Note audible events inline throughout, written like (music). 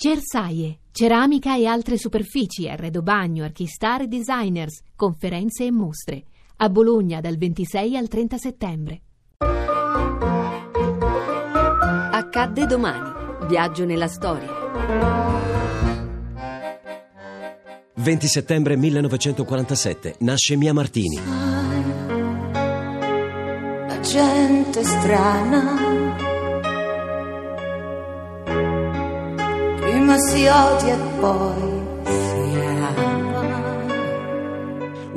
Cersaie, ceramica e altre superfici, arredo bagno, archistar e designers, conferenze e mostre. A Bologna dal 26 al 30 settembre. Accadde domani. Viaggio nella storia. 20 settembre 1947 nasce Mia Martini. La gente strana si odia e poi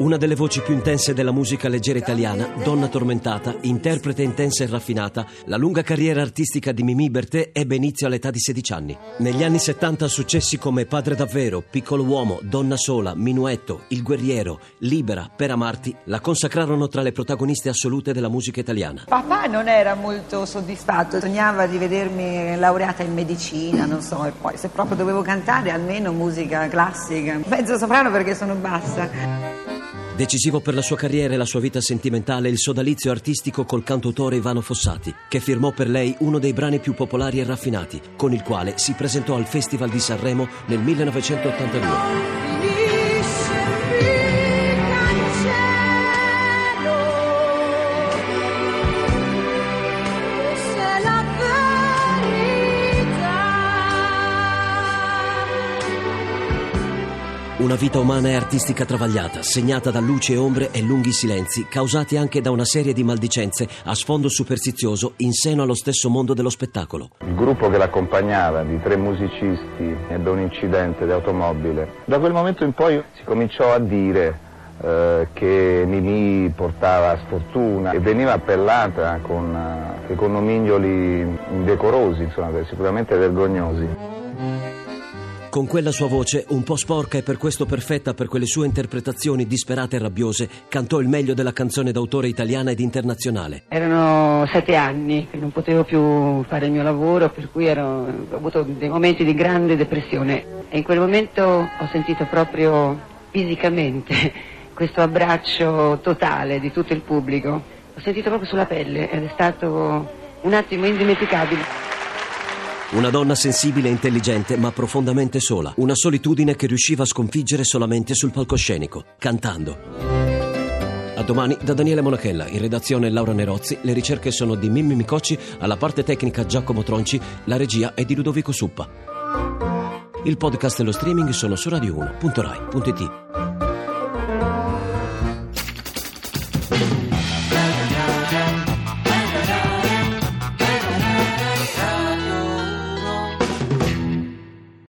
Una delle voci più intense della musica leggera italiana, donna tormentata, interprete intensa e raffinata, la lunga carriera artistica di Mimì Bertè ebbe inizio all'età di 16 anni. Negli anni 70 successi come Padre davvero, Piccolo uomo, Donna sola, Minuetto, Il guerriero, Libera, Per amarti la consacrarono tra le protagoniste assolute della musica italiana. Papà non era molto soddisfatto, sognava di vedermi laureata in medicina, non so, e poi se proprio dovevo cantare almeno musica classica, mezzo soprano perché sono bassa. Decisivo per la sua carriera e la sua vita sentimentale il sodalizio artistico col cantautore Ivano Fossati, che firmò per lei uno dei brani più popolari e raffinati, con il quale si presentò al Festival di Sanremo nel 1982. Una vita umana e artistica travagliata, segnata da luci e ombre e lunghi silenzi, causati anche da una serie di maldicenze a sfondo superstizioso in seno allo stesso mondo dello spettacolo. Il gruppo che l'accompagnava, di tre musicisti, ebbe un incidente di automobile. Da quel momento in poi si cominciò a dire eh, che Mimì portava sfortuna e veniva appellata con, eh, con nomignoli indecorosi, insomma, sicuramente vergognosi. Con quella sua voce, un po' sporca e per questo perfetta per quelle sue interpretazioni disperate e rabbiose, cantò il meglio della canzone d'autore italiana ed internazionale. Erano sette anni che non potevo più fare il mio lavoro, per cui ero, ho avuto dei momenti di grande depressione e in quel momento ho sentito proprio fisicamente (laughs) questo abbraccio totale di tutto il pubblico. Ho sentito proprio sulla pelle ed è stato un attimo indimenticabile. Una donna sensibile e intelligente, ma profondamente sola. Una solitudine che riusciva a sconfiggere solamente sul palcoscenico, cantando. A domani da Daniele Monachella, in redazione Laura Nerozzi, le ricerche sono di Mimmi Micocci, alla parte tecnica Giacomo Tronci, la regia è di Ludovico Suppa. Il podcast e lo streaming sono su radio1.rai.it.